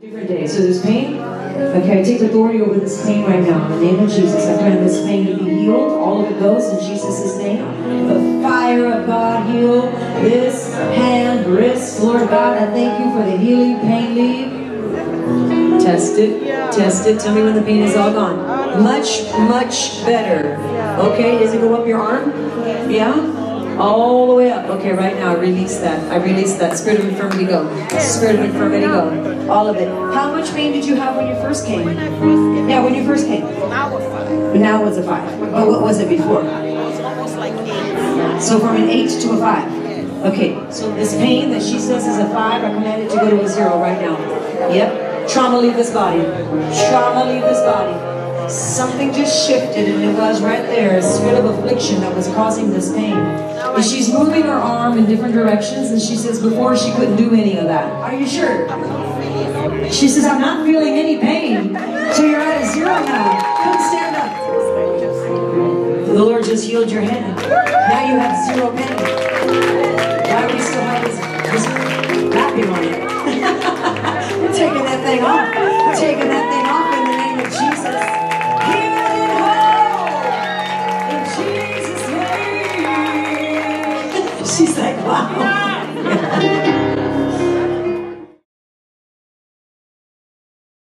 Different day. So there's pain. Okay, I take authority over this pain right now in the name of Jesus. I command this pain to be healed. All of it goes in Jesus' name. The fire of God heal this hand, wrist. Lord God, I thank you for the healing pain leave. Test it. Test it. Tell me when the pain is all gone. Much, much better. Okay, does it go up your arm? Yeah? All the way up. Okay, right now I release that. I release that. Spirit of infirmity go. Spirit of infirmity go. All of it. How much pain did you have when you first came? When I first came. Yeah, when you first came. Now was five. But now it's a five. Oh, what was it before? It was almost like eight. So from an eight to a five. Okay, so this pain that she says is a five, I command it to go to a zero right now. Yep. Trauma leave this body. Trauma leave this body. Something just shifted and it was right there, a spirit of affliction that was causing this pain. And she's moving her arm in different directions and she says before she couldn't do any of that. Are you sure? She says, I'm not feeling any pain. So you're at a zero now. Come stand up. The Lord just healed your hand. Now you have zero pain. Why we still have this, this on? We're taking that thing off. She's like, wow.